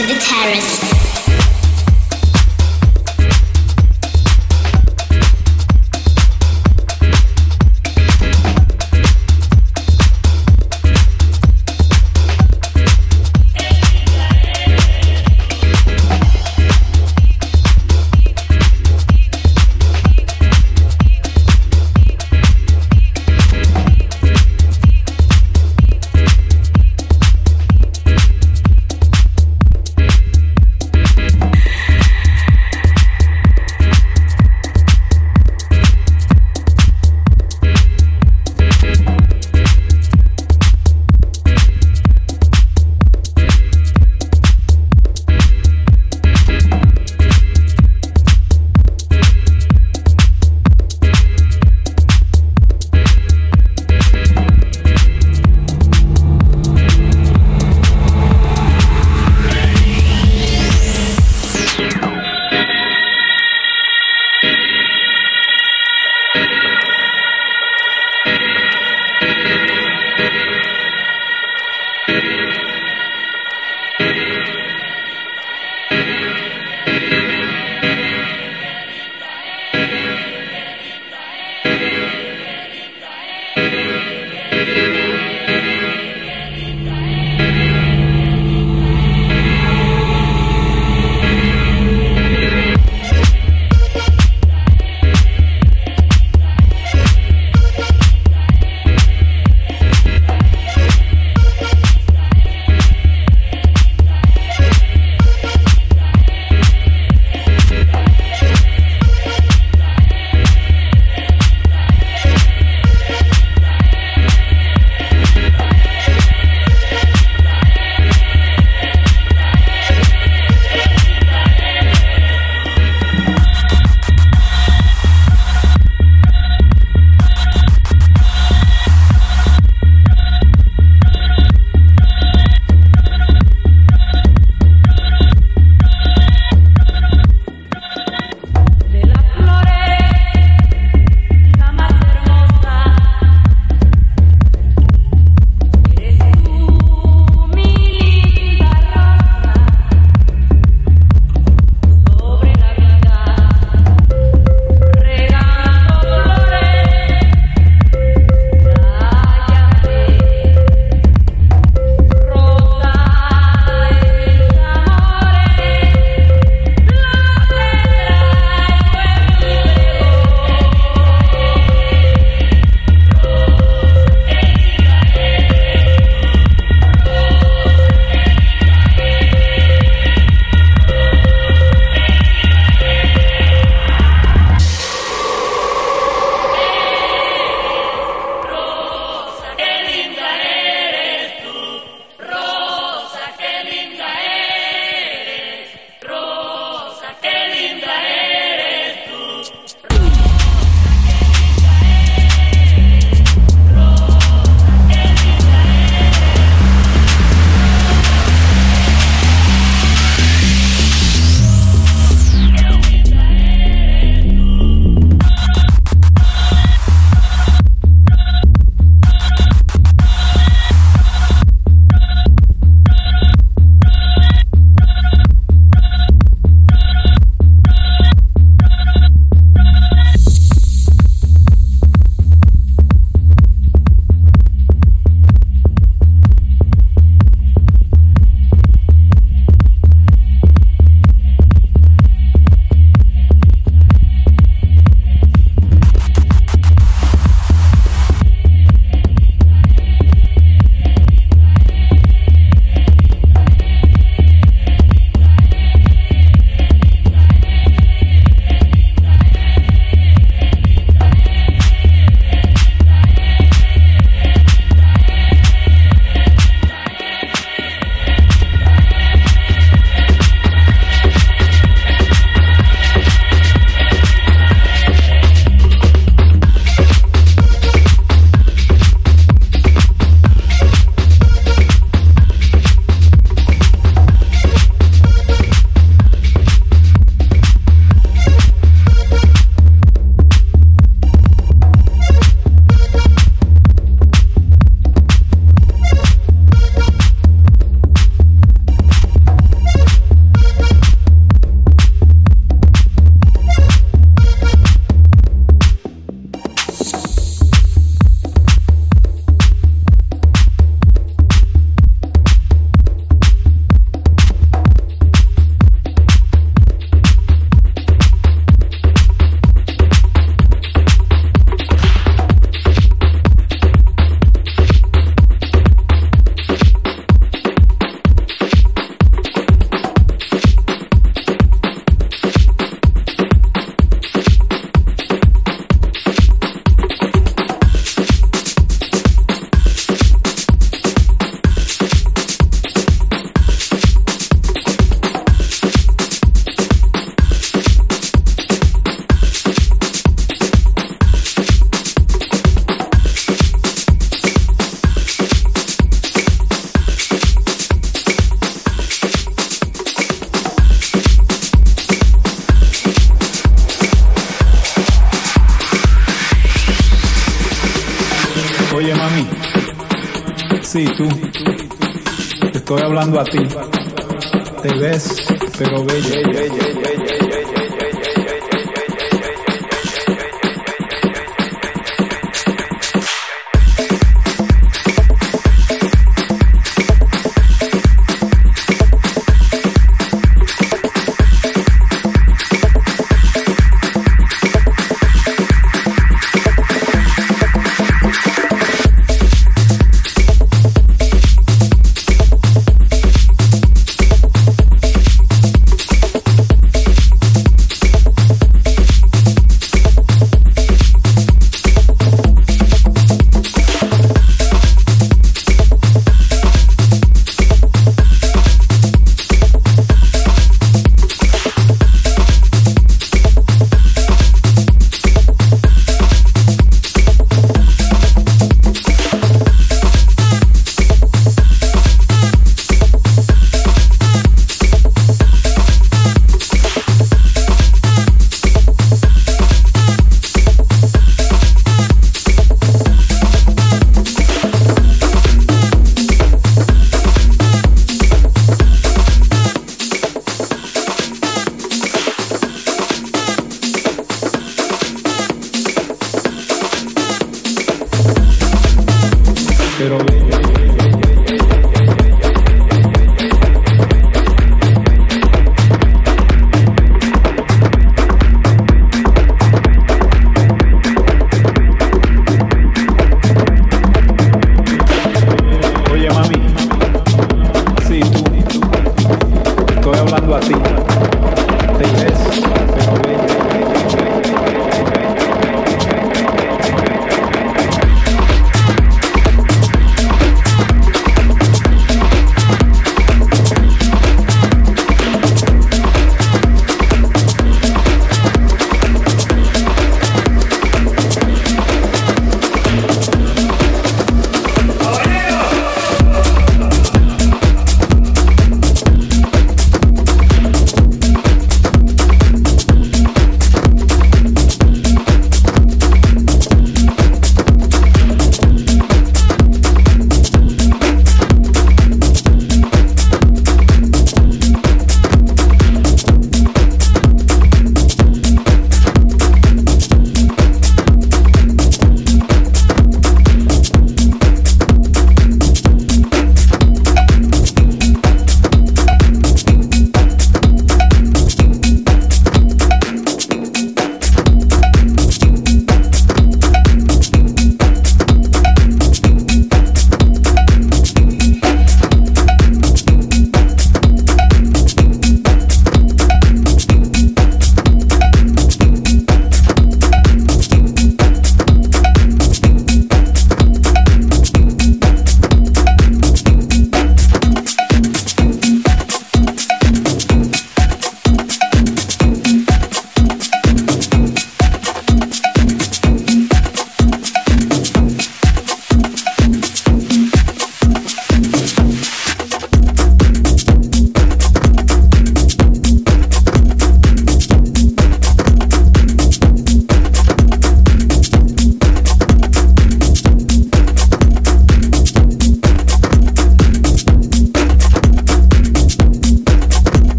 to the terrace.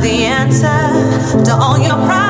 The answer to all your problems.